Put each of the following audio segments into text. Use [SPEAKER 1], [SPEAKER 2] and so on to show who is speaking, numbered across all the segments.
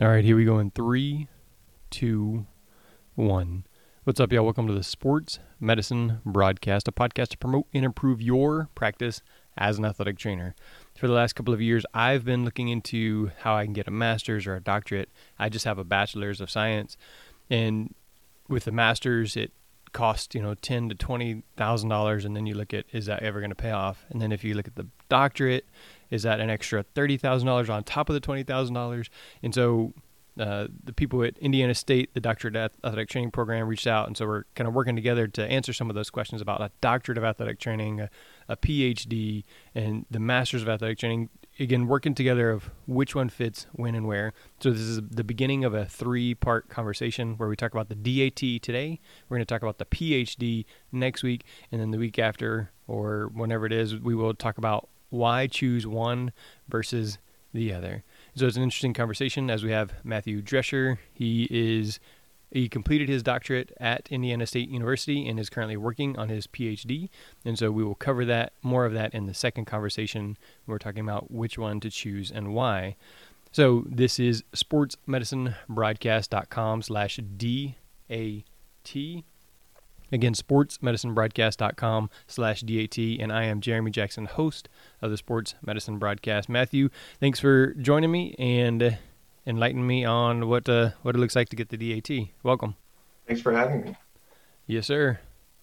[SPEAKER 1] All right, here we go in three, two, one. What's up, y'all? Welcome to the Sports Medicine Broadcast, a podcast to promote and improve your practice as an athletic trainer. For the last couple of years, I've been looking into how I can get a master's or a doctorate. I just have a bachelor's of science, and with the master's, it costs you know ten to twenty thousand dollars, and then you look at is that ever going to pay off? And then if you look at the doctorate, is that an extra thirty thousand dollars on top of the twenty thousand dollars? And so uh, the people at Indiana State, the Doctorate Athletic Training Program, reached out, and so we're kind of working together to answer some of those questions about a Doctorate of Athletic Training, a, a PhD, and the Masters of Athletic Training. Again, working together of which one fits when and where. So this is the beginning of a three-part conversation where we talk about the DAT today. We're going to talk about the PhD next week, and then the week after, or whenever it is, we will talk about why choose one versus the other. So it's an interesting conversation as we have Matthew Drescher. He is he completed his doctorate at Indiana State University and is currently working on his PhD. And so we will cover that more of that in the second conversation. We're talking about which one to choose and why. So this is sportsmedicinebroadcast.com slash D-A-T. Again, sportsmedicinebroadcast.com slash DAT. And I am Jeremy Jackson, host of the Sports Medicine Broadcast. Matthew, thanks for joining me and enlightening me on what uh, what it looks like to get the DAT. Welcome.
[SPEAKER 2] Thanks for having me.
[SPEAKER 1] Yes, sir.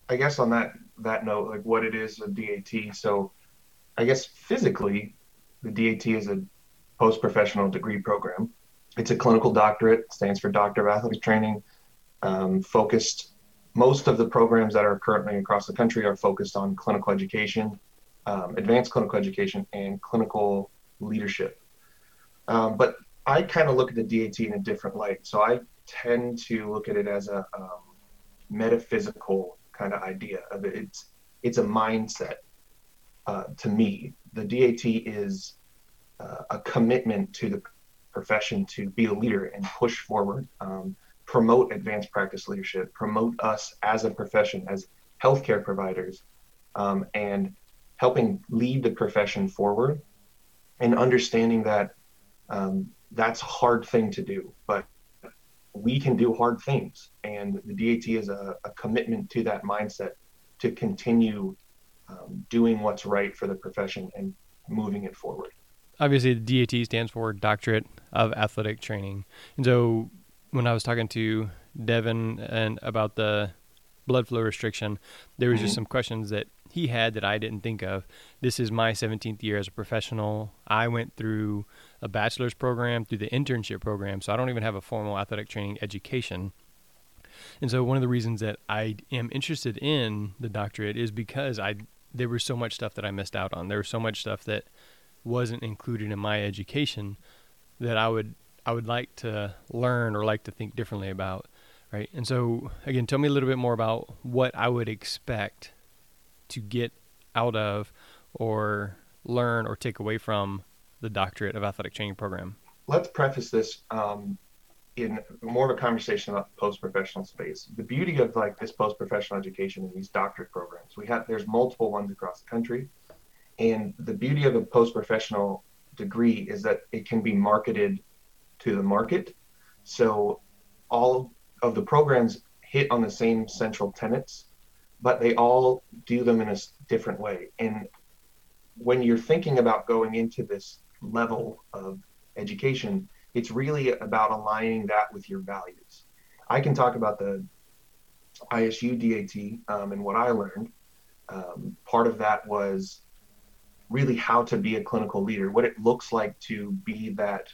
[SPEAKER 2] I guess on that that note, like what it is a DAT. So, I guess physically, the DAT is a post professional degree program. It's a clinical doctorate, stands for Doctor of Athletic Training, um, focused most of the programs that are currently across the country are focused on clinical education, um, advanced clinical education, and clinical leadership. Um, but I kind of look at the DAT in a different light. So I tend to look at it as a um, metaphysical kind of idea of it. It's it's a mindset. Uh, to me, the DAT is uh, a commitment to the profession to be a leader and push forward. Um, promote advanced practice leadership, promote us as a profession, as healthcare providers, um, and helping lead the profession forward and understanding that um, that's a hard thing to do, but we can do hard things. And the DAT is a, a commitment to that mindset to continue um, doing what's right for the profession and moving it forward.
[SPEAKER 1] Obviously, the DAT stands for Doctorate of Athletic Training. And so when I was talking to Devin and about the blood flow restriction, there was mm-hmm. just some questions that he had that I didn't think of. This is my 17th year as a professional. I went through a bachelor's program, through the internship program, so I don't even have a formal athletic training education. And so one of the reasons that I am interested in the doctorate is because I there was so much stuff that I missed out on. There was so much stuff that wasn't included in my education that I would I would like to learn or like to think differently about, right? And so, again, tell me a little bit more about what I would expect to get out of or learn or take away from the doctorate of athletic training program.
[SPEAKER 2] Let's preface this um, in more of a conversation about the post-professional space. The beauty of like this post-professional education and these doctorate programs, we have there's multiple ones across the country, and the beauty of a post-professional degree is that it can be marketed to the market. So all of the programs hit on the same central tenets, but they all do them in a different way. And when you're thinking about going into this level of education, it's really about aligning that with your values. I can talk about the ISU DAT um, and what I learned. Um, part of that was really how to be a clinical leader, what it looks like to be that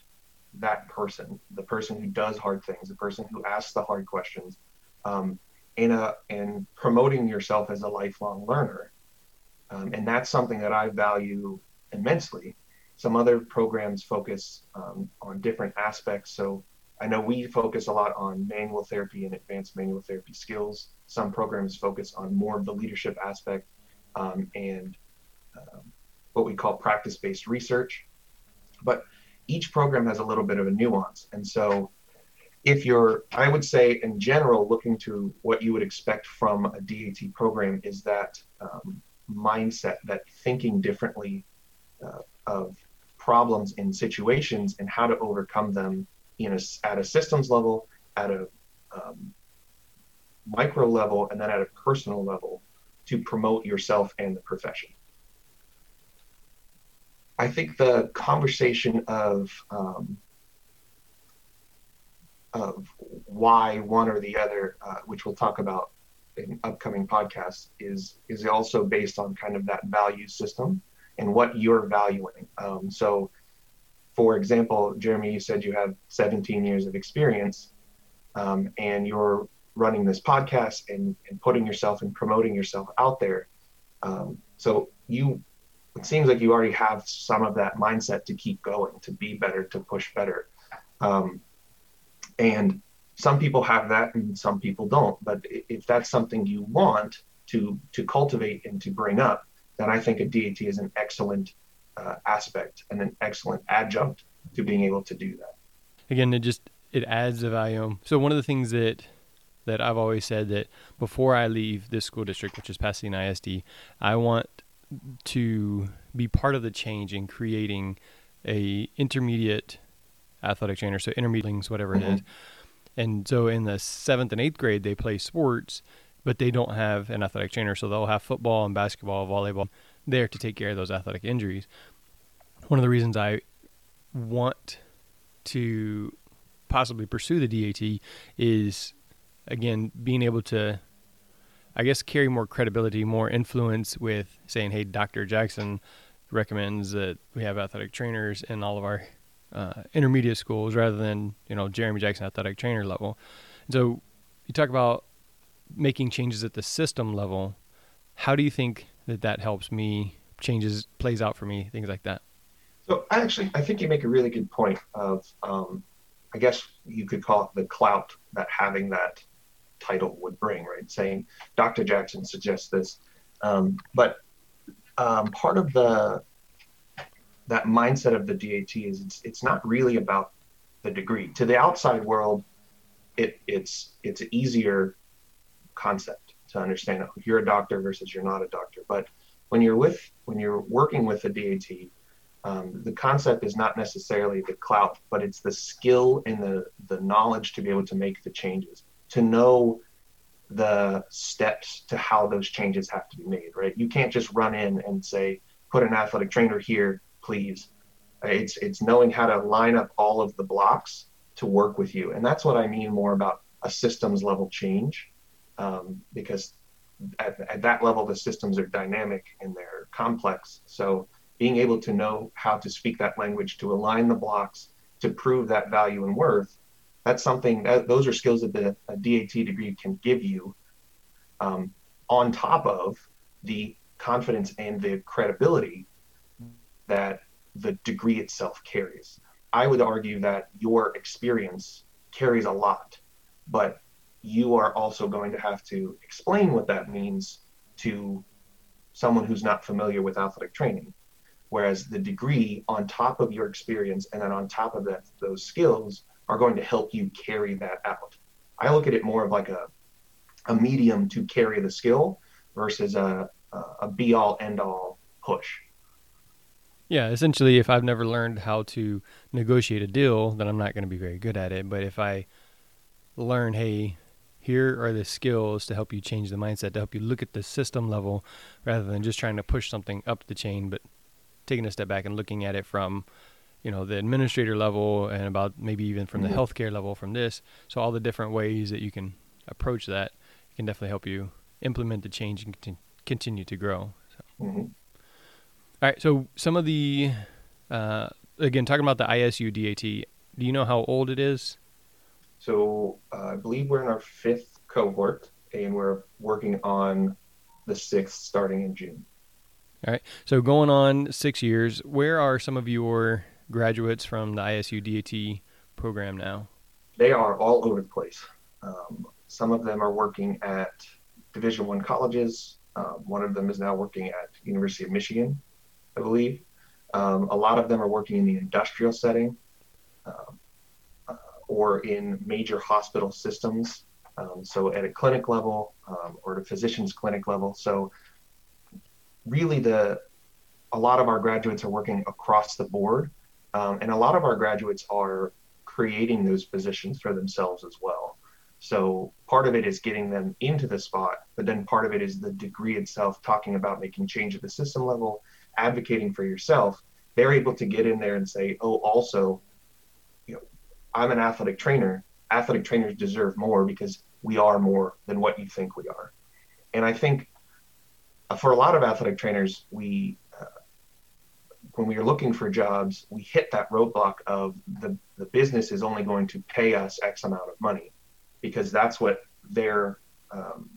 [SPEAKER 2] that person, the person who does hard things, the person who asks the hard questions, um, and, uh, and promoting yourself as a lifelong learner. Um, and that's something that I value immensely. Some other programs focus um, on different aspects. So I know we focus a lot on manual therapy and advanced manual therapy skills. Some programs focus on more of the leadership aspect um, and um, what we call practice based research. But each program has a little bit of a nuance. And so if you're, I would say in general, looking to what you would expect from a DAT program is that um, mindset, that thinking differently uh, of problems in situations and how to overcome them in a, at a systems level, at a um, micro level, and then at a personal level to promote yourself and the profession. I think the conversation of um, of why one or the other, uh, which we'll talk about in upcoming podcasts, is is also based on kind of that value system and what you're valuing. Um, so, for example, Jeremy, you said you have 17 years of experience, um, and you're running this podcast and, and putting yourself and promoting yourself out there. Um, so you it seems like you already have some of that mindset to keep going, to be better, to push better. Um, and some people have that and some people don't. But if that's something you want to to cultivate and to bring up, then I think a DAT is an excellent uh, aspect and an excellent adjunct to being able to do that.
[SPEAKER 1] Again, it just it adds the value. So one of the things that that I've always said that before I leave this school district, which is Pasadena ISD, I want to be part of the change in creating a intermediate athletic trainer, so intermediate whatever mm-hmm. it is. And so in the seventh and eighth grade, they play sports, but they don't have an athletic trainer, so they'll have football and basketball, volleyball there to take care of those athletic injuries. One of the reasons I want to possibly pursue the DAT is again being able to I guess carry more credibility, more influence with saying, "Hey, Dr. Jackson recommends that we have athletic trainers in all of our uh, intermediate schools, rather than you know Jeremy Jackson athletic trainer level." And so you talk about making changes at the system level. How do you think that that helps me? Changes plays out for me, things like that.
[SPEAKER 2] So I actually I think you make a really good point of um, I guess you could call it the clout that having that title would bring, right? Saying Dr. Jackson suggests this, um, but um, part of the that mindset of the DAT is it's it's not really about the degree. To the outside world, it it's it's easier concept to understand. You're a doctor versus you're not a doctor, but when you're with when you're working with a DAT, um, the concept is not necessarily the clout, but it's the skill and the the knowledge to be able to make the changes to know the steps to how those changes have to be made, right? You can't just run in and say, put an athletic trainer here, please. It's it's knowing how to line up all of the blocks to work with you, and that's what I mean more about a systems level change, um, because at, at that level the systems are dynamic and they're complex. So being able to know how to speak that language to align the blocks to prove that value and worth that's something that those are skills that the a DAT degree can give you um, on top of the confidence and the credibility that the degree itself carries. I would argue that your experience carries a lot, but you are also going to have to explain what that means to someone who's not familiar with athletic training. Whereas the degree on top of your experience and then on top of that, those skills are going to help you carry that out. I look at it more of like a, a medium to carry the skill versus a, a be all end all push.
[SPEAKER 1] Yeah, essentially, if I've never learned how to negotiate a deal, then I'm not going to be very good at it. But if I learn, hey, here are the skills to help you change the mindset, to help you look at the system level rather than just trying to push something up the chain, but taking a step back and looking at it from you know the administrator level and about maybe even from mm-hmm. the healthcare level from this so all the different ways that you can approach that can definitely help you implement the change and conti- continue to grow so. mm-hmm. all right so some of the uh, again talking about the isu dat do you know how old it is
[SPEAKER 2] so uh, i believe we're in our fifth cohort and we're working on the sixth starting in june
[SPEAKER 1] all right so going on six years where are some of your graduates from the ISU DAT program now?
[SPEAKER 2] They are all over the place. Um, some of them are working at Division One colleges. Um, one of them is now working at University of Michigan, I believe. Um, a lot of them are working in the industrial setting um, or in major hospital systems. Um, so at a clinic level um, or a physician's clinic level. So really, the a lot of our graduates are working across the board um, and a lot of our graduates are creating those positions for themselves as well. So part of it is getting them into the spot, but then part of it is the degree itself, talking about making change at the system level, advocating for yourself. They're able to get in there and say, oh, also, I'm an athletic trainer. Athletic trainers deserve more because we are more than what you think we are. And I think uh, for a lot of athletic trainers, we uh, when we are looking for jobs, we hit that roadblock of the, the business is only going to pay us X amount of money because that's what their um,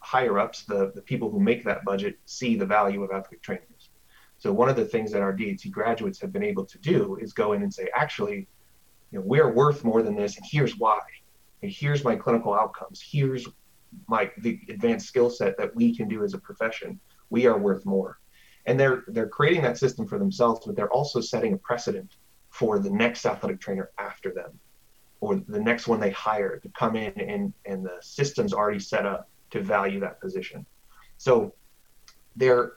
[SPEAKER 2] higher ups, the, the people who make that budget, see the value of athletic trainers. So one of the things that our DAT graduates have been able to do is go in and say, actually, you know, we're worth more than this, and here's why. And here's my clinical outcomes. Here's my the advanced skill set that we can do as a profession. We are worth more. And they're they're creating that system for themselves, but they're also setting a precedent for the next athletic trainer after them or the next one they hire to come in and, and the system's already set up to value that position. So they're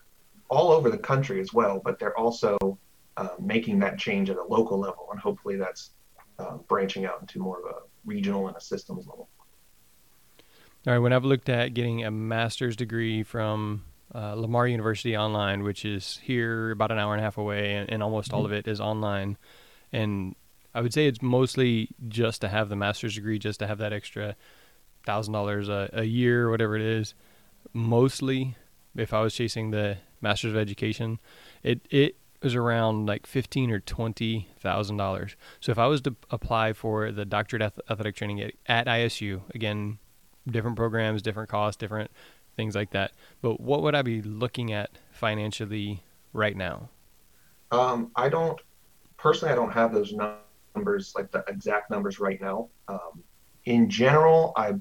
[SPEAKER 2] all over the country as well, but they're also uh, making that change at a local level, and hopefully that's uh, branching out into more of a regional and a systems level.
[SPEAKER 1] All right, when I've looked at getting a master's degree from uh, Lamar University online, which is here about an hour and a half away, and, and almost mm-hmm. all of it is online, and I would say it's mostly just to have the master's degree, just to have that extra thousand dollars a year, whatever it is. Mostly, if I was chasing the master's of education, it it was around like fifteen or twenty thousand dollars. So if I was to apply for the doctorate athletic training at, at ISU, again, different programs, different costs, different things like that. But what would I be looking at financially right now?
[SPEAKER 2] Um, I don't personally. I don't have those numbers like the exact numbers right now. Um, in general, I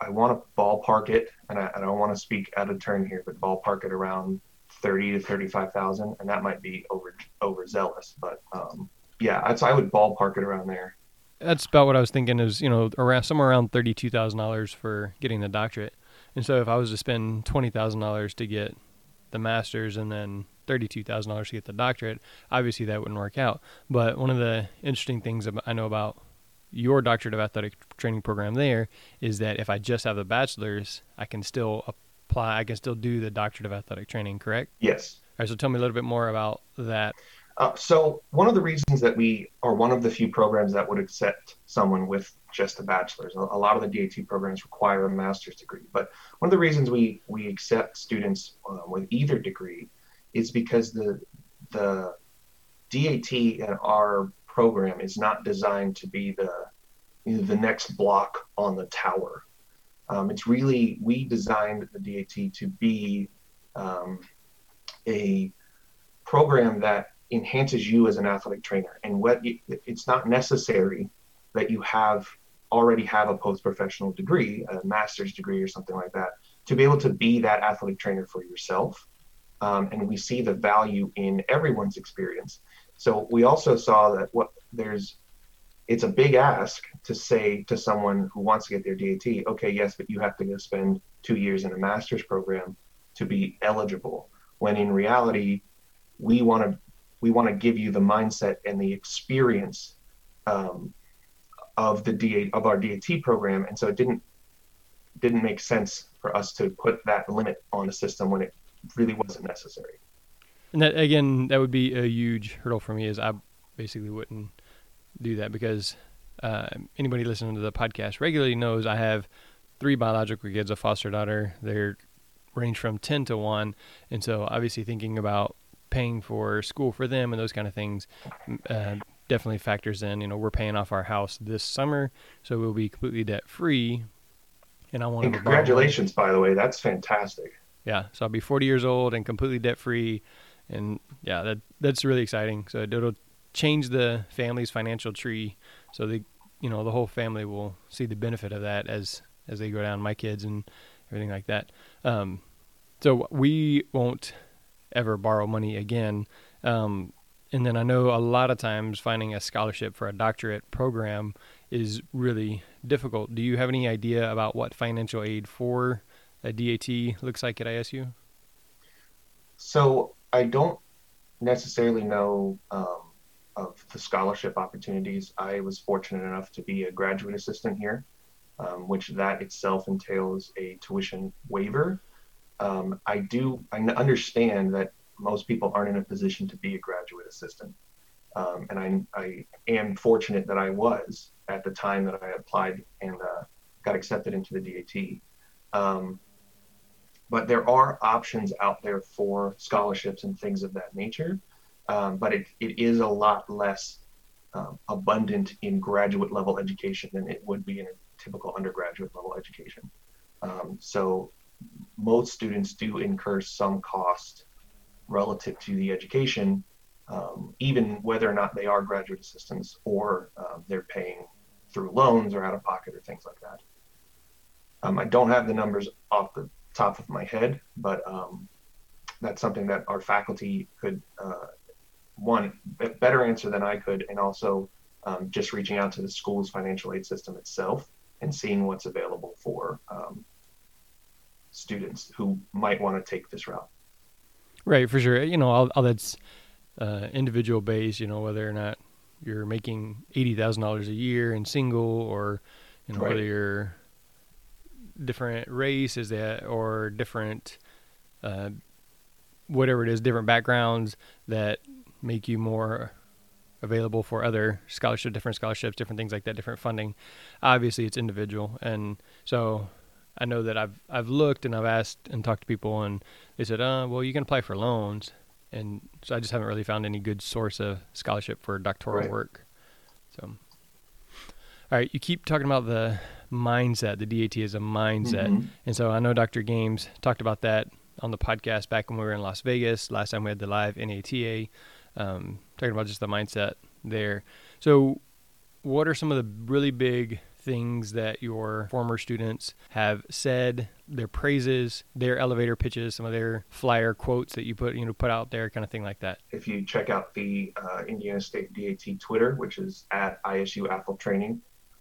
[SPEAKER 2] I want to ballpark it, and I, I don't want to speak out of turn here, but ballpark it around thirty to thirty-five thousand, and that might be over overzealous, but um, yeah, I'd, I would ballpark it around there.
[SPEAKER 1] That's about what I was thinking. Is you know around somewhere around thirty-two thousand dollars for getting the doctorate, and so if I was to spend twenty thousand dollars to get the master's and then $32,000 to get the doctorate, obviously that wouldn't work out. But one of the interesting things I know about your doctorate of athletic training program there is that if I just have the bachelor's, I can still apply, I can still do the doctorate of athletic training, correct?
[SPEAKER 2] Yes.
[SPEAKER 1] All right, so tell me a little bit more about that.
[SPEAKER 2] Uh, so one of the reasons that we are one of the few programs that would accept someone with just a bachelor's. A, lot of the DAT programs require a master's degree, but one of the reasons we we accept students uh, with either degree is because the the DAT in our program is not designed to be the you know, the next block on the tower. Um, it's really we designed the DAT to be um, a program that enhances you as an athletic trainer, and what it's not necessary that you have already have a post-professional degree, a master's degree or something like that, to be able to be that athletic trainer for yourself um, and we see the value in everyone's experience. So we also saw that what there's it's a big ask to say to someone who wants to get their DAT, okay, yes, but you have to go spend two years in a master's program to be eligible. When in reality, we want to we want to give you the mindset and the experience um, of the DA of our DAT program, and so it didn't didn't make sense for us to put that limit on a system when it really wasn't necessary.
[SPEAKER 1] And that again, that would be a huge hurdle for me. Is I basically wouldn't do that because uh, anybody listening to the podcast regularly knows I have three biological kids, a foster daughter. They're range from ten to one, and so obviously thinking about paying for school for them and those kind of things uh, definitely factors in. You know, we're paying off our house this summer, so we'll be completely debt free.
[SPEAKER 2] And I want to congratulations, by the way, that's fantastic
[SPEAKER 1] yeah, so I'll be 40 years old and completely debt free, and yeah, that that's really exciting. So it'll change the family's financial tree, so the you know the whole family will see the benefit of that as as they go down. My kids and everything like that. Um, so we won't ever borrow money again. Um, and then I know a lot of times finding a scholarship for a doctorate program is really difficult. Do you have any idea about what financial aid for a DAT looks like at ISU?
[SPEAKER 2] So I don't necessarily know um, of the scholarship opportunities. I was fortunate enough to be a graduate assistant here, um, which that itself entails a tuition waiver. Um, I do I understand that most people aren't in a position to be a graduate assistant. Um, and I, I am fortunate that I was at the time that I applied and uh, got accepted into the DAT. Um, but there are options out there for scholarships and things of that nature. Um, but it, it is a lot less um, abundant in graduate level education than it would be in a typical undergraduate level education. Um, so most students do incur some cost relative to the education, um, even whether or not they are graduate assistants or um, they're paying through loans or out of pocket or things like that. Um, I don't have the numbers off the top of my head, but that's something that our faculty could, uh, one, better answer than I could, and also um, just reaching out to the school's financial aid system itself and seeing what's available for um, students who might want to take this route.
[SPEAKER 1] Right, for sure. You know, all, all that's uh, individual based. You know, whether or not you're making eighty thousand dollars a year in single, or you know right. whether you're different race is that or different uh, whatever it is, different backgrounds that make you more available for other scholarships, different scholarships, different things like that, different funding. Obviously, it's individual, and so I know that I've I've looked and I've asked and talked to people, and they said, "Uh, well, you can apply for loans," and so I just haven't really found any good source of scholarship for doctoral right. work. So, all right, you keep talking about the mindset. The DAT is a mindset, mm-hmm. and so I know Dr. Games talked about that on the podcast back when we were in Las Vegas. Last time we had the live NATA, um, talking about just the mindset there. So, what are some of the really big things that your former students have said, their praises, their elevator pitches, some of their flyer quotes that you put you know put out there, kind of thing like that.
[SPEAKER 2] If you check out the uh, Indiana State DAT Twitter, which is at ISU AFL Training,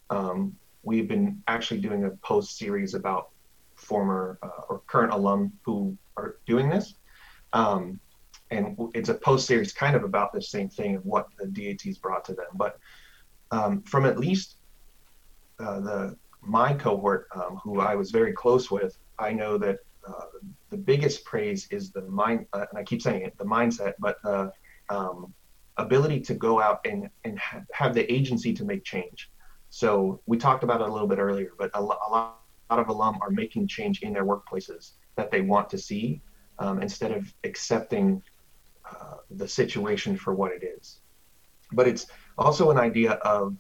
[SPEAKER 2] um, we've been actually doing a post series about former uh, or current alum who are doing this. Um, and it's a post series kind of about the same thing of what the DAT's brought to them. But um, from at least uh, the my cohort, um, who I was very close with, I know that uh, the biggest praise is the mind, uh, and I keep saying it, the mindset, but the um, ability to go out and and ha- have the agency to make change. So we talked about it a little bit earlier, but a, lo- a lot of alum are making change in their workplaces that they want to see um, instead of accepting uh, the situation for what it is. But it's also an idea of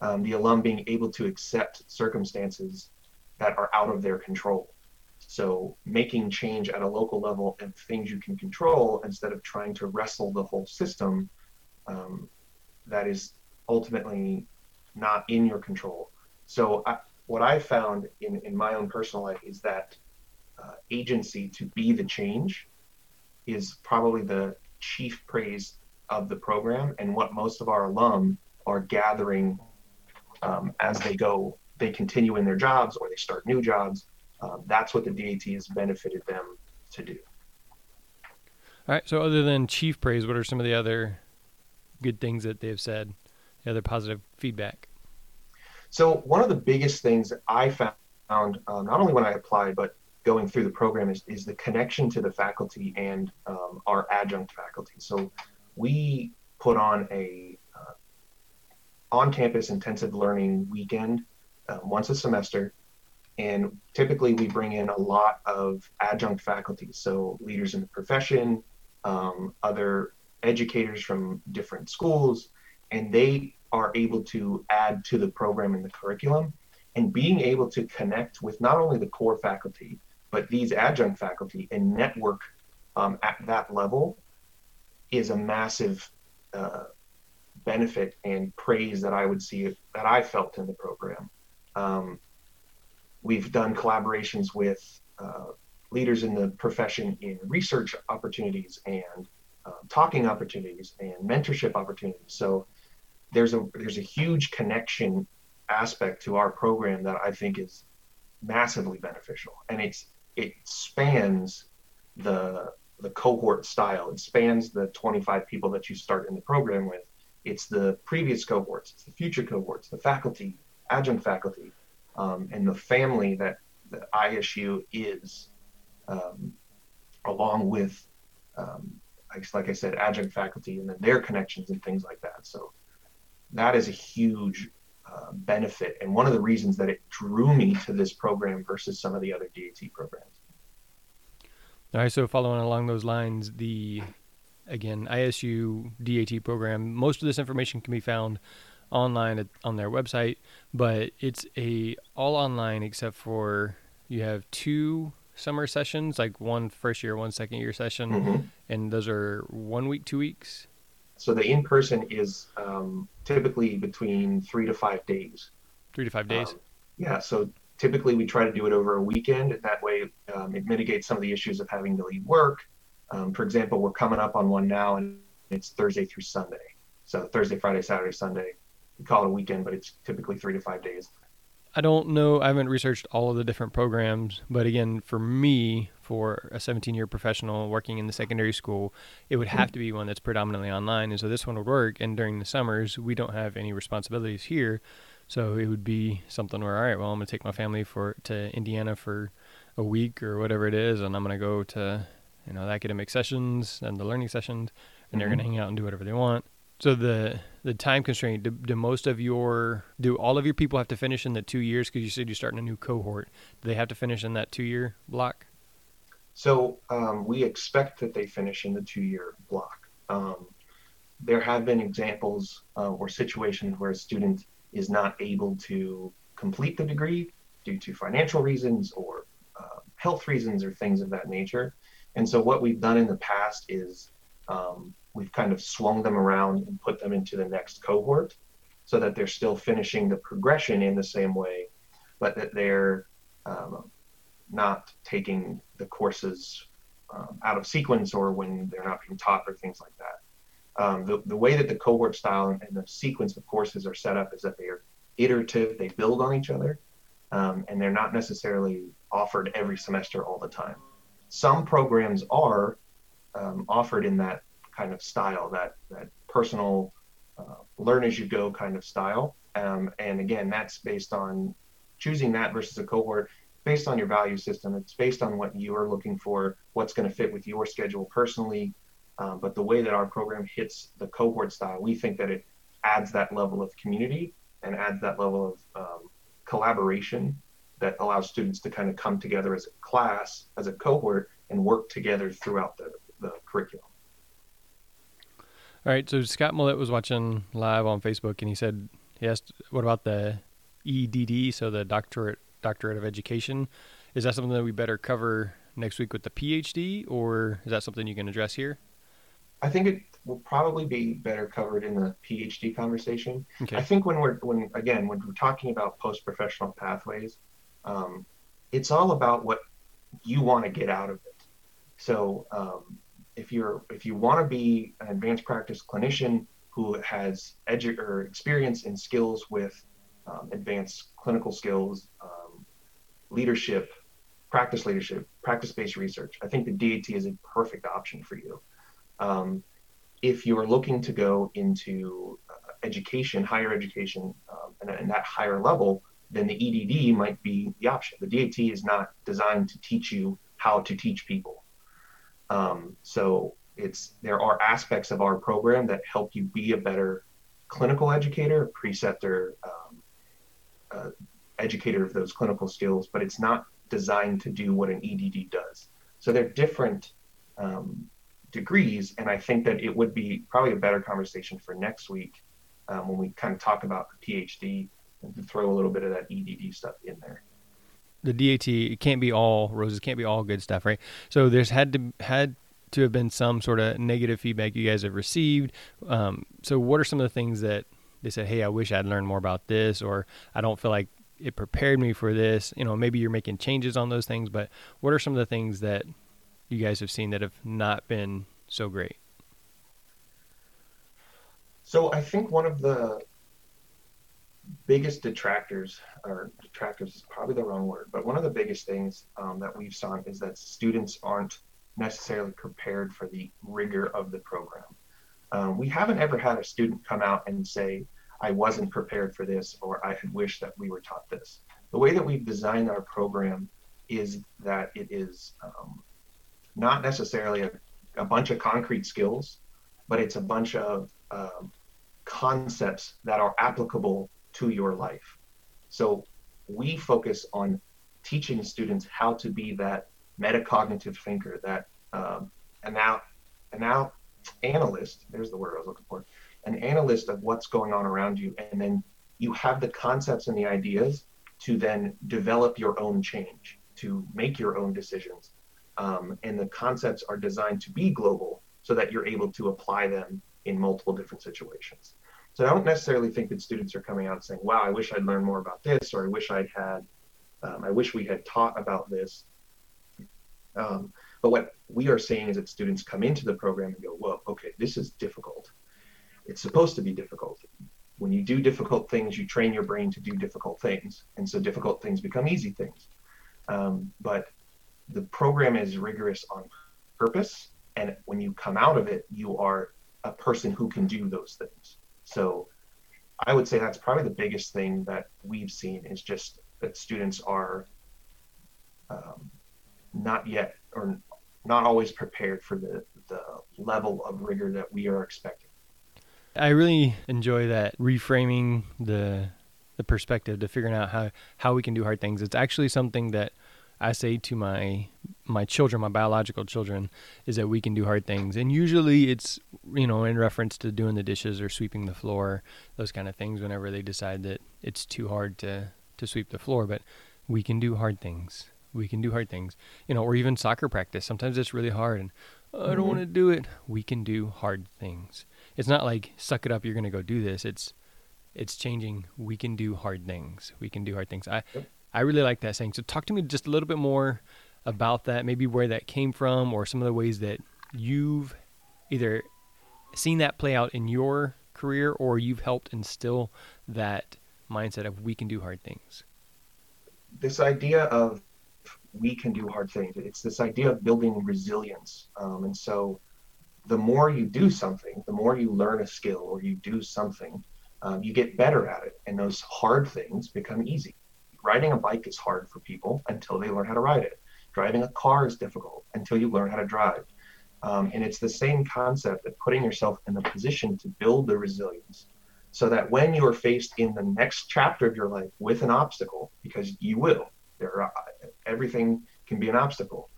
[SPEAKER 2] um, the alum being able to accept circumstances that are out of their control. So making change at a local level and things you can control instead of trying to wrestle the whole system um, that is ultimately not in your control. So I, what I found in, in my own personal life is that uh, agency to be the change is probably the chief praise of the program and what most of our alum are gathering um, as they go, they continue in their jobs or they start new jobs. Um, that's what the DAT has benefited them to do.
[SPEAKER 1] All right. So, other than chief praise, what are some of the other good things that they've said? The other positive feedback.
[SPEAKER 2] So, one of the biggest things that I found, um, not only when I applied, but going through the program, is, is the connection to the faculty and um, our adjunct faculty. So, we put on a on-campus intensive learning weekend uh, once a semester and typically we bring in a lot of adjunct faculty so leaders in the profession um, other educators from different schools and they are able to add to the program and the curriculum and being able to connect with not only the core faculty but these adjunct faculty and network um, at that level is a massive uh, benefit and praise that I would see that I felt in the program. Um, we've done collaborations with uh, leaders in the profession in research opportunities and uh, talking opportunities and mentorship opportunities. So there's a there's a huge connection aspect to our program that I think is massively beneficial, and it's it spans the the cohort style. It spans the 25 people that you start in the program with it's the previous cohorts, it's the future cohorts, the faculty, adjunct faculty, um, and the family that, that ISU is, um, along with, um, like I said, adjunct faculty and then their connections and things like that. So that is a huge uh, benefit and one of the reasons that it drew me to this program versus some of the other DAT programs.
[SPEAKER 1] All right, so following along those lines, the again ISU DAT program, most of this information can be found online at, on their website, but it's a all online except for you have two summer sessions, like one first year, one second year session, mm-hmm. and those are one week, two weeks.
[SPEAKER 2] So the in person is um, typically between three to five days.
[SPEAKER 1] Three to five days. Um,
[SPEAKER 2] yeah. So typically we try to do it over a weekend. That way um, it mitigates some of the issues of having to leave work. Um, for example, we're coming up on one now, and it's Thursday through Sunday. So Thursday, Friday, Saturday, Sunday. We call it a weekend, but it's typically three to five days.
[SPEAKER 1] I don't know. I haven't researched all of the different programs, but again, for me, for a 17 year professional working in the secondary school, it would have to be one that's predominantly online. And so this one would work. And during the summers, we don't have any responsibilities here. So it would be something where, all right, well, I'm going to take my family for to Indiana for a week or whatever it is, and I'm going to go to, you know, the academic sessions and the learning sessions, and mm-hmm. they're going to hang out and do whatever they want. So the the time constraint. Do, do, most of your do all of your people have to finish in the two years? Because you said you're starting a new cohort. Do they have to finish in that two year block?
[SPEAKER 2] So um, we expect that they finish in the two year block. Um, there have been examples uh, or situations where a student is not able to complete the degree due to financial reasons or uh, health reasons or things of that nature. And so what we've done in the past is um, we've kind of swung them around and put them into the next cohort so that they're still finishing the progression in the same way, but that they're um, not taking the courses um, out of sequence or when they're not being taught or things like that. Um, the, the way that the cohort style and the sequence of courses are set up is that they are iterative, they build on each other, um, and they're not necessarily offered every semester all the time. Some programs are um, offered in that kind of style, that that personal uh, learn as you go kind of style. Um, and again, that's based on choosing that versus a cohort based on your value system. It's based on what you are looking for, what's going to fit with your schedule personally. Um, but the way that our program hits the cohort style, we think that it adds that level of community and adds that level of um, collaboration that allows students to kind of come together as a class, as a cohort, and work together throughout the, the curriculum.
[SPEAKER 1] All right. So Scott Millett was watching live on Facebook, and he said he asked, "What about the EDD? So the doctorate doctorate of education. Is that something that we better cover next week with the PhD, or is that something you can address here?"
[SPEAKER 2] I think it will probably be better covered in the PhD conversation. Okay. I think when we're when again when we're talking about post professional pathways, um, it's all about what you want to get out of it. So um, if you're if you want to be an advanced practice clinician who has edu- or experience and skills with um, advanced clinical skills, um, leadership, practice leadership, practice-based research, I think the DAT is a perfect option for you. Um, if you're looking to go into uh, education, higher education, um, and, and that higher level, then the EDD might be the option. The DAT is not designed to teach you how to teach people. Um, so it's there are aspects of our program that help you be a better clinical educator, preceptor, um, uh, educator of those clinical skills, but it's not designed to do what an EDD does. So they're different um, degrees, and I think that it would be probably a better conversation for next week um, when we kind of talk about the PhD and throw a little bit of that EDD stuff in there
[SPEAKER 1] the DAT it can't be all roses, can't be all good stuff, right? So there's had to had to have been some sort of negative feedback you guys have received. Um, so what are some of the things that they said, hey, I wish I'd learned more about this, or I don't feel like it prepared me for this. You know, maybe you're making changes on those things, but what are some of the things that you guys have seen that have not been so great?
[SPEAKER 2] So I think one of the biggest detractors, or detractors is probably the wrong word, but one of the biggest things um, that we've seen is that students aren't necessarily prepared for the rigor of the program. Um, we haven't ever had a student come out and say, I wasn't prepared for this, or I had wished that we were taught this. The way that we've designed our program is that it is um, not necessarily a, a, bunch of concrete skills, but it's a bunch of um, concepts that are applicable to your life. So we focus on teaching students how to be that metacognitive thinker, that um, anal- anal- analyst, there's the word I was looking for, an analyst of what's going on around you. And then you have the concepts and the ideas to then develop your own change, to make your own decisions. Um, and the concepts are designed to be global so that you're able to apply them in multiple different situations. So I don't necessarily think that students are coming out saying, wow, I wish I'd learned more about this, or I wish I'd had, um, I wish we had taught about this. Um, but what we are seeing is that students come into the program and go, whoa, okay, this is difficult. It's supposed to be difficult. When you do difficult things, you train your brain to do difficult things. And so difficult things become easy things. Um, but the program is rigorous on purpose. And when you come out of it, you are a person who can do those things. So I would say that's probably the biggest thing that we've seen is just that students are um, not yet or not always prepared for the, the level of rigor that we are expecting.
[SPEAKER 1] I really enjoy that reframing the the perspective to figuring out how, how we can do hard things. It's actually something that I say to my my children, my biological children, is that we can do hard things, and usually it's you know in reference to doing the dishes or sweeping the floor, those kind of things. Whenever they decide that it's too hard to to sweep the floor, but we can do hard things. We can do hard things, you know, or even soccer practice. Sometimes it's really hard, and oh, I don't mm-hmm. want to do it. We can do hard things. It's not like suck it up. You're gonna go do this. It's it's changing. We can do hard things. We can do hard things. I. I really like that saying. So talk to me just a little bit more about that, maybe where that came from, or some of the ways that you've either seen that play out in your career, or you've helped instill that mindset of we can do hard things.
[SPEAKER 2] This idea of we can do hard things. It's this idea of building resilience. Um, and so the more you do something, the more you learn a skill or you do something, um, you get better at it. And those hard things become easy riding a bike is hard for people until they learn how to ride it. Driving a car is difficult until you learn how to drive. Um, and it's the same concept of putting yourself in a position to build the resilience so that when you are faced in the next chapter of your life with an obstacle, because you will, there are, everything can be an obstacle,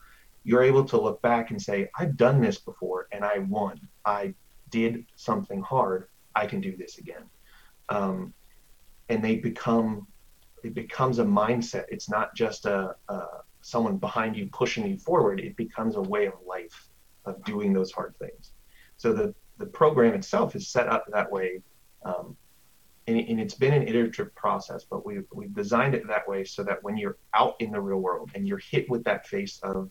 [SPEAKER 2] you're able to look back and say, I've done this before and I won. I did something hard. I can do this again. Um, and they become it becomes a mindset. It's not just a, a, someone behind you pushing you forward. It becomes a way of life of doing those hard things. So the the program itself is set up that way, um, and, and, it's been an iterative process. But we've we've designed it that way so that when you're out in the real world and you're hit with that face of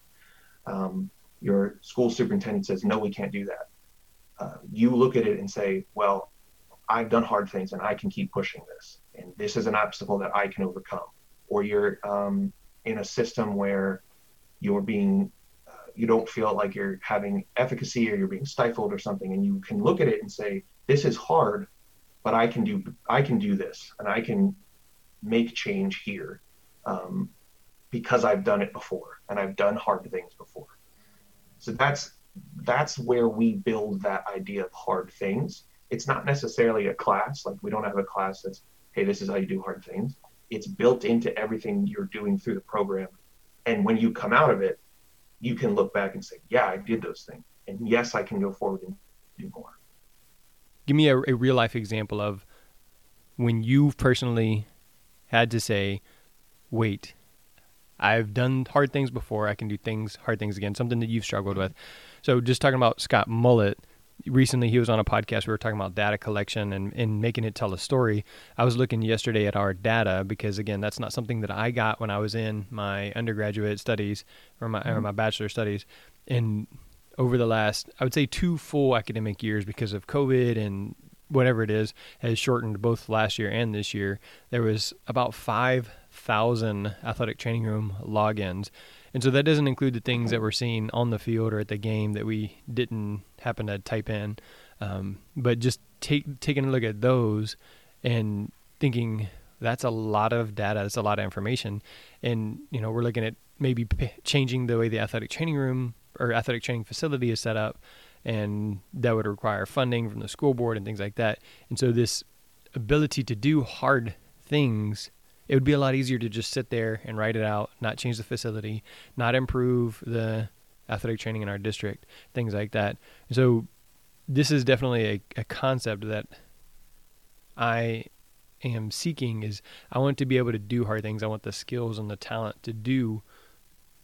[SPEAKER 2] um, your school superintendent says no, we can't do that. Uh, you look at it and say, well, I've done hard things and I can keep pushing this and this is an obstacle that I can overcome. Or you're um, in a system where you're being, uh, you don't feel like you're having efficacy or you're being stifled or something, and you can look at it and say, this is hard, but I can do, I can do this, and I can make change here um, because I've done it before and I've done hard things before. So that's that's where we build that idea of hard things. It's not necessarily a class. Like we don't have a class that's hey, this is how you do hard things. It's built into everything you're doing through the program. And when you come out of it, you can look back and say, yeah, I did those things. And yes, I can go forward and do more.
[SPEAKER 1] Give me a, a real life example of when you personally had to say, wait, I've done hard things before. I can do things, hard things again, something that you've struggled with. So just talking about Scott Mullet, recently he was on a podcast we were talking about data collection and, and making it tell a story. I was looking yesterday at our data because again that's not something that i got when i was in my undergraduate studies or my, mm-hmm. or my bachelor studies. And over the last i would say two full academic years because of covid and whatever it is has shortened both last year and this year. There was about 5000 athletic training room logins and so that doesn't include the things that we're seeing on the field or at the game that we didn't happen to type in. Um, but just take taking a look at those and thinking that's a lot of data, that's a lot of information, and you know we're looking at maybe p- changing the way the athletic training room or athletic training facility is set up, and that would require funding from the school board and things like that. And so this ability to do hard things it would be a lot easier to just sit there and write it out, not change the facility, not improve the athletic training in our district, things like that. So this is definitely a, a concept that I am seeking is I want to be able to do hard things. I want the skills and the talent to do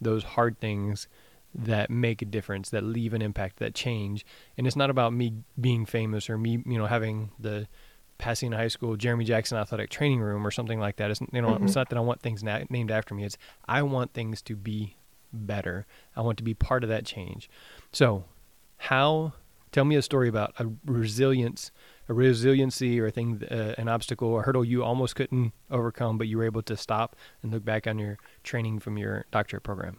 [SPEAKER 1] those hard things that make a difference, that leave an impact, that change. And it's not about me being famous or me, you know, having the Pasadena High School Jeremy Jackson Athletic Training Room or something like that. It's you know, mm-hmm. it's not that I want things na- named after me. It's I want things to be better. I want to be part of that change. So, how? Tell me a story about a resilience, a resiliency, or a thing, uh, an obstacle, a hurdle you almost couldn't overcome, but you were able to stop and look back on your training from your doctorate program.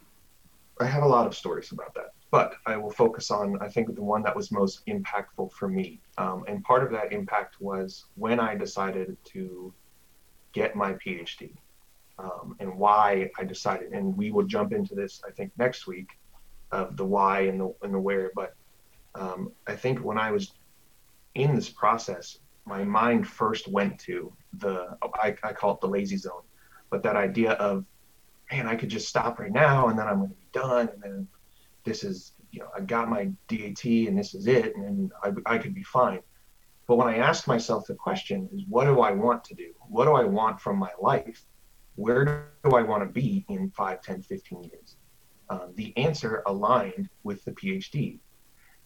[SPEAKER 2] I have a lot of stories about that but I will focus on, I think, the one that was most impactful for me. Um, and part of that impact was when I decided to get my PhD um, and why I decided. And we will jump into this, I think, next week of the why and the, and the where. But um, I think when I was in this process, my mind first went to the, I, I call it the lazy zone, but that idea of, man, I could just stop right now and then I'm going to be done. And then this is you know I got my DAT and this is it and I, I could be fine. But when I ask myself the question is what do I want to do? What do I want from my life? Where do I want to be in 5, 10, 15 years? Um, the answer aligned with the PhD.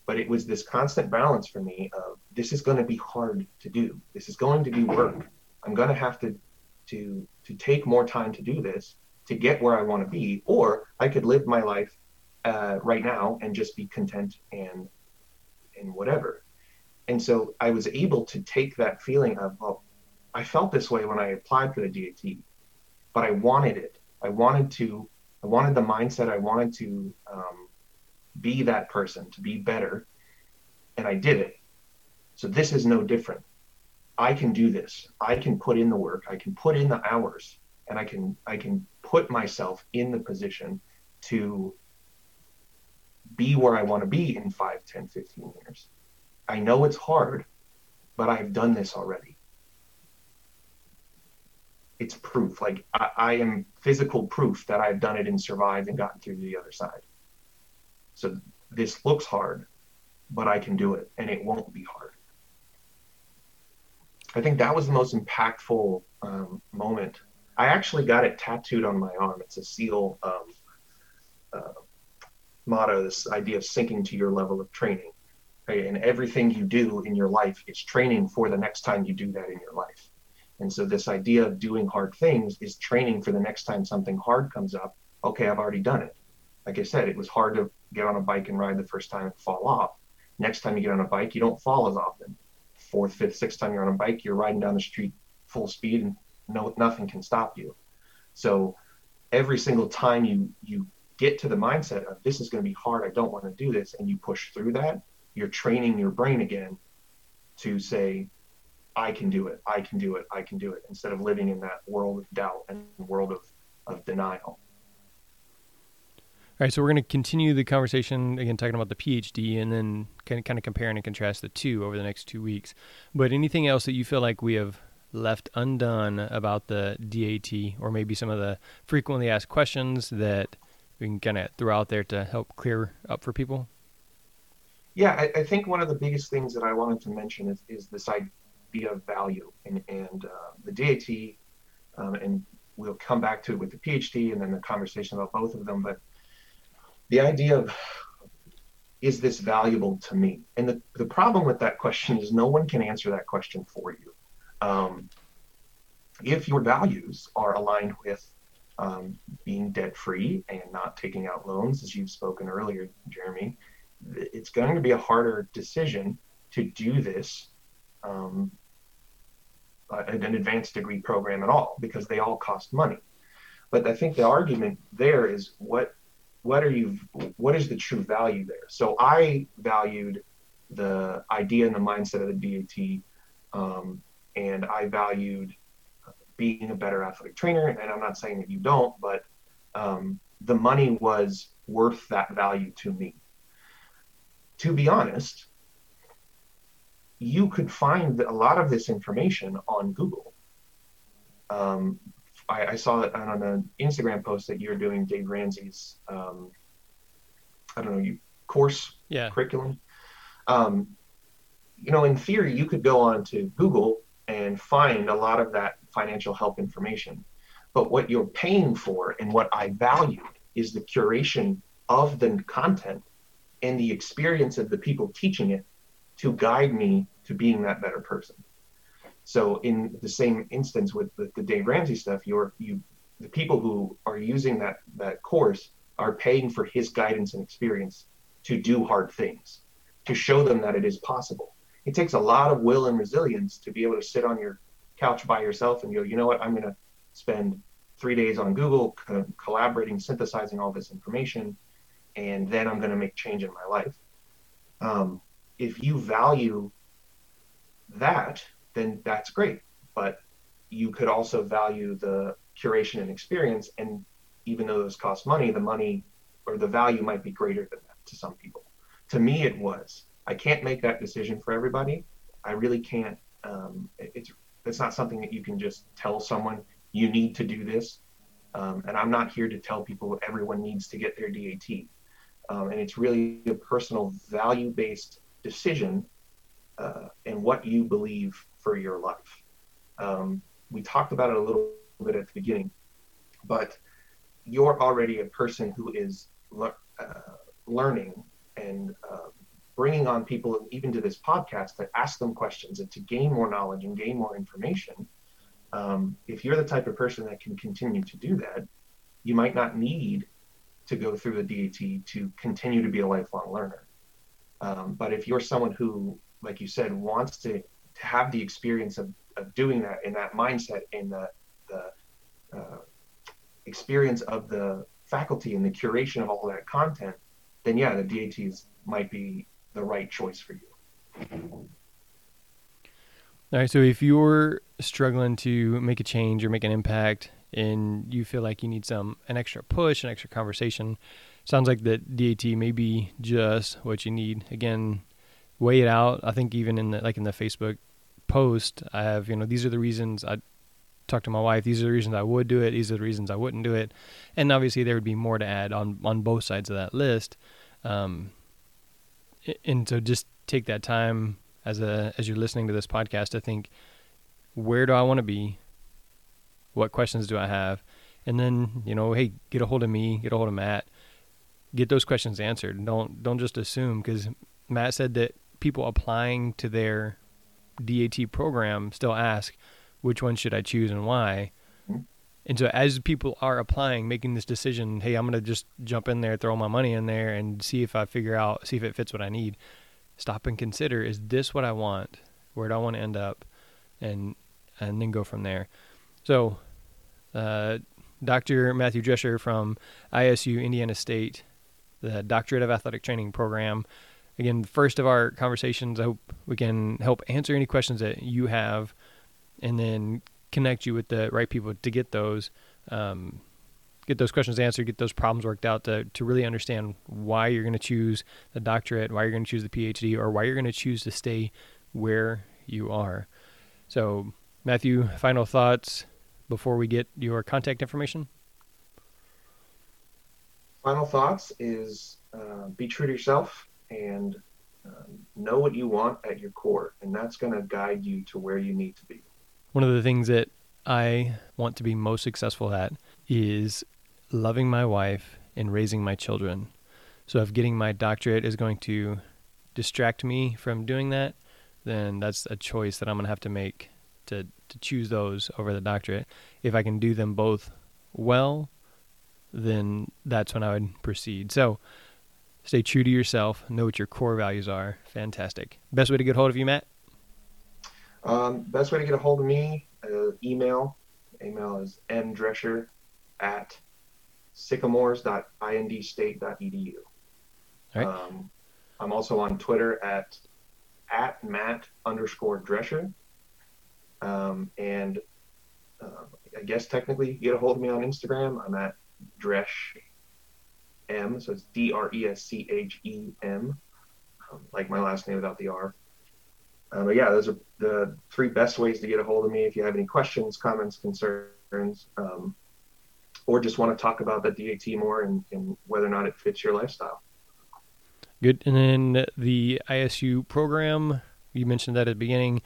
[SPEAKER 2] But it was this constant balance for me of this is going to be hard to do. This is going to be work. I'm going to have to to to take more time to do this to get where I want to be, or I could live my life uh, right now and just be content and and whatever. And so I was able to take that feeling of, well, I felt this way when I applied for the DAT, but I wanted it. I wanted to, I wanted the mindset. I wanted to um, be that person, to be better, and I did it. So this is no different. I can do this. I can put in the work. I can put in the hours, and I can I can put myself in the position to be where I want to be in 5, 10, 15 years. I know it's hard, but I've done this already. It's proof. Like I, I am physical proof that I've done it and survived and gotten through to the other side. So this looks hard, but I can do it and it won't be hard. I think that was the most impactful um, moment. I actually got it tattooed on my arm. It's a seal um, uh, motto, this idea of sinking to your level of training. Right? And everything you do in your life is training for the next time you do that in your life. And so this idea of doing hard things is training for the next time something hard comes up. Okay, I've already done it. Like I said, it was hard to get on a bike and ride the first time and fall off. Next time you get on a bike, you don't fall as often. Fourth, fifth, sixth time you're on a bike, you're riding down the street full speed and no nothing can stop you. So every single time you you get to the mindset of this is going to be hard, I don't want to do this, and you push through that, you're training your brain again to say, I can do it, I can do it, I can do it, instead of living in that world of doubt and world of, of denial. All
[SPEAKER 1] right, so we're going to continue the conversation again, talking about the PhD, and then kind of kind of compare and contrast the two over the next two weeks. But anything else that you feel like we have left undone about the DAT, or maybe some of the frequently asked questions that we can kind of throw out there to help clear up for people?
[SPEAKER 2] Yeah, I, I, think one of the biggest things that I wanted to mention is, is this idea of value and, and uh, the DAT, um, and we'll come back to it with the PhD and then the conversation about both of them. But the idea of is this valuable to me? And the, the problem with that question is no one can answer that question for you. Um, if your values are aligned with um, being debt free and not taking out loans, as you've spoken earlier, Jeremy, it's going to be a harder decision to do this um, an advanced degree program at all because they all cost money. But I think the argument there is what what are you what is the true value there? So I valued the idea and the mindset of the DAT, um, and I valued being a better athletic trainer. And I'm not saying that you don't, but um, the money was worth that value to me. To be honest, you could find a lot of this information on Google. Um, I, I, saw it on an Instagram post that you're doing Dave Ramsey's, um, I don't know, you course
[SPEAKER 1] yeah.
[SPEAKER 2] curriculum. Um, you know, in theory, you could go on to Google and find a lot of that financial help information. But what you're paying for and what I value is the curation of the content and the experience of the people teaching it to guide me to being that better person. So in the same instance with the, the Dave Ramsey stuff, you're you the people who are using that that course are paying for his guidance and experience to do hard things, to show them that it is possible. It takes a lot of will and resilience to be able to sit on your couch by yourself and go, you know what, I'm going to spend three days on Google co- collaborating, synthesizing all this information, and then I'm going to make change in my life. Um, if you value that, then that's great. But you could also value the curation and experience. And even though those cost money, the money or the value might be greater than that to some people. To me, it was. I can't make that decision for everybody. I really can't. Um, it's it's not something that you can just tell someone you need to do this. Um, and I'm not here to tell people everyone needs to get their DAT. Um, and it's really a personal value based decision uh, and what you believe for your life. Um, we talked about it a little bit at the beginning, but you're already a person who is le- uh, learning and uh, bringing on people, even to this podcast, to ask them questions and to gain more knowledge and gain more information. Um, if you're the type of person that can continue to do that, you might not need to go through the DAT to continue to be a lifelong learner. Um, but if you're someone who, like you said, wants to, to have the experience of, of doing that in that mindset in the, the uh, experience of the faculty and the curation of all that content, then yeah, the DATs might be the right choice for you.
[SPEAKER 1] All right. So if you're struggling to make a change or make an impact and you feel like you need some an extra push, an extra conversation, sounds like the DAT may be just what you need. Again, weigh it out. I think even in the like in the Facebook post, I have you know these are the reasons I talked to my wife. These are the reasons I would do it. These are the reasons I wouldn't do it. And obviously there would be more to add on on both sides of that list. Um, and so just take that time as a as you're listening to this podcast to think where do I want to be? What questions do I have? And then, you know, hey, get a hold of me, get a hold of Matt get those questions answered. Don't don't just assume because Matt said that people applying to their DAT program still ask which one should I choose and why. And so as people are applying, making this decision, hey, I'm gonna just jump in there, throw my money in there, and see if I figure out, see if it fits what I need. Stop and consider: Is this what I want? Where do I want to end up? And and then go from there. So, uh, Dr. Matthew Drescher from ISU Indiana State the Doctorate of Athletic Training program. Again, first of our conversations, I hope we can help answer any questions that you have and then connect you with the right people to get those um, get those questions answered, get those problems worked out to, to really understand why you're going to choose the doctorate, why you're going to choose the PhD, or why you're going to choose to stay where you are. So, Matthew, final thoughts before we get your contact information?
[SPEAKER 2] final thoughts is uh, be true to yourself and um, know what you want at your core, and that's going to guide you to where you need to be.
[SPEAKER 1] One of the things that I want to be most successful at is loving my wife and raising my children. So if getting my doctorate is going to distract me from doing that, then that's a choice that I'm going to have to make to to choose those over the doctorate. If I can do them both well, then that's when I would proceed. So stay true to yourself, know what your core values are. Fantastic. Best way to get hold of you, Matt?
[SPEAKER 2] Um, best way to get a hold of me, uh, email. Email is mdrescher at sycamores.indstate.edu.
[SPEAKER 1] All right.
[SPEAKER 2] Um, I'm also on Twitter at at Matt underscore Drescher. Um, and uh, I guess technically you get a hold of me on Instagram. I'm at Dresch M, so it's D R E S C H E M, um, like my last name without the R. Um, but yeah, those are the three best ways to get a hold of me if you have any questions, comments, concerns, um, or just want to talk about the DAT more and, and whether or not it fits your lifestyle.
[SPEAKER 1] Good. And then the ISU program, you mentioned that at the beginning.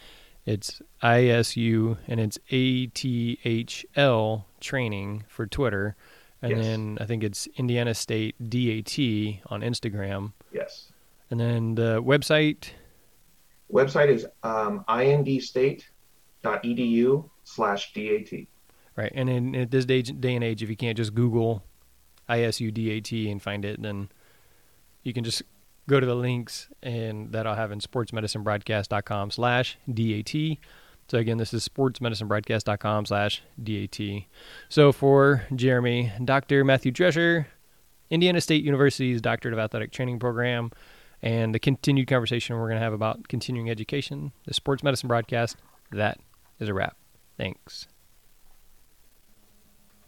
[SPEAKER 1] It's ISU and it's ATHL training for Twitter. And
[SPEAKER 2] Yes.
[SPEAKER 1] then I think it's Indiana State DAT on Instagram.
[SPEAKER 2] Yes.
[SPEAKER 1] And then the website,
[SPEAKER 2] Website is um, indstate.edu slash DAT.
[SPEAKER 1] right? And in, at this day, day and age, if you can't just Google ISU DAT and find it, then you can just go to the links and that I'll have in sportsmedicinebroadcast.com slash DAT. So again, this is sportsmedicinebroadcast.com slash DAT. So for Jeremy, Dr. Matthew Drescher, Indiana State University's Doctorate of Athletic Training Program, and the continued conversation we're going to have about continuing education, the sports medicine broadcast, that is a wrap. Thanks.